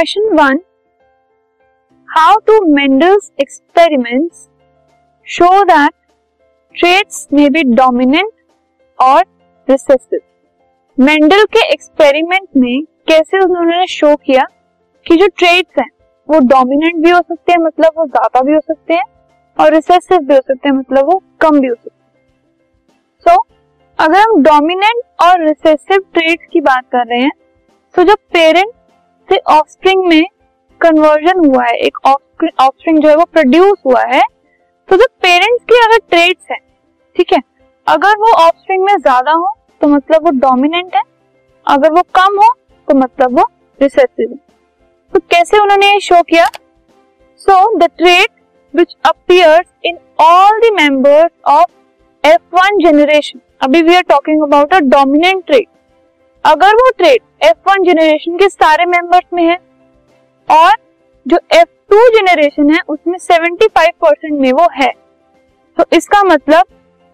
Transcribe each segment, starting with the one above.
Question one how do Mendel's experiments show that traits may be dominant और recessive Mendel के experiment में कैसे उन्होंने शो किया कि जो ट्रेट्स हैं वो डोमिनेंट भी हो सकते हैं मतलब वो ज़्यादा भी हो सकते हैं और रिसेसिव भी हो सकते हैं मतलब वो कम भी हो सकते हैं। सो so, अगर हम डोमिनेंट और रिसेसिव ट्रेट्स की बात कर रहे हैं तो जब पेरेंट से ऑफस्प्रिंग में कन्वर्जन हुआ है। एक ऑफस्प्रिंग जो है वो प्रोड्यूस हुआ है। तो जब पेरेंट्स की अगर ट्रेट्स है, ठीक है, अगर वो ऑफस्प्रिंग में ज़्यादा हो तो मतलब वो डोमिनेंट है। अगर वो कम हो तो मतलब वो रिसेसिव है। तो कैसे उन्होंने ये शो किया? So the trait which appears in all the members of F one generation अभी we are talking about a dominant trait अगर वो ट्रेट एफ़ वन जेनरेशन के सारे मेंबर्स में है और जो एफ़ टू जेनरेशन है, उसमें 75 परसेंट में वो है। तो इसका मतलब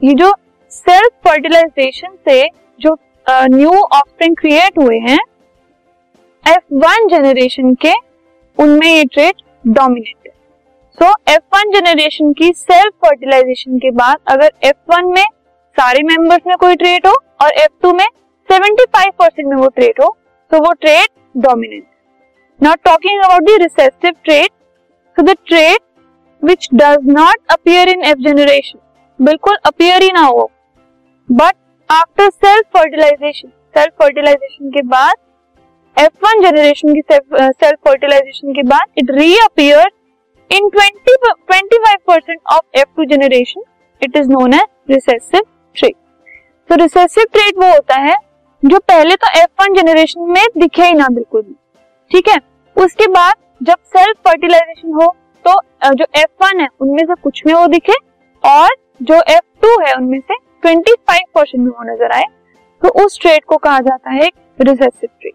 ये जो सेल्फ फर्टिलाइजेशन से जो न्यू ऑफस्प्रिंग क्रिएट हुए हैं एफ़ वन जेनरेशन के, उनमें ये ट्रेट डोमिनेट है। सो एफ़ वन जेनरेशन की सेल्फ फर्टिलाइजेशन के बाद अगर एफ़ वन में सारे मेंबर्स में कोई ट्रेट हो और एफ़ टू में 75 परसेंट में वो ट्रेट हो तो वो trait dominant not talking about the recessive trait so the trait which does not appear in F generation बिल्कुल अपियर ही ना हो. But after self fertilization self fertilization के बाद एफ़ वन जेनरेशन की सेल्फ फर्टिलाइजेशन के बाद it reappear in twenty twenty five percent of F two generation it is known as recessive trait तो रिसेसिव ट्रेट वो होता है जो पहले तो एफ़ वन जनरेशन में दिखे ही ना बिल्कुल भी। ठीक है? उसके बाद जब सेल्फ फर्टिलाइजेशन हो तो जो एफ़ वन है, उनमें से कुछ में वो दिखे और जो एफ़ टू है, उनमें से 25 परसेंट में वो नज़र आए। तो उस ट्रेड को कहा जाता है recessive trait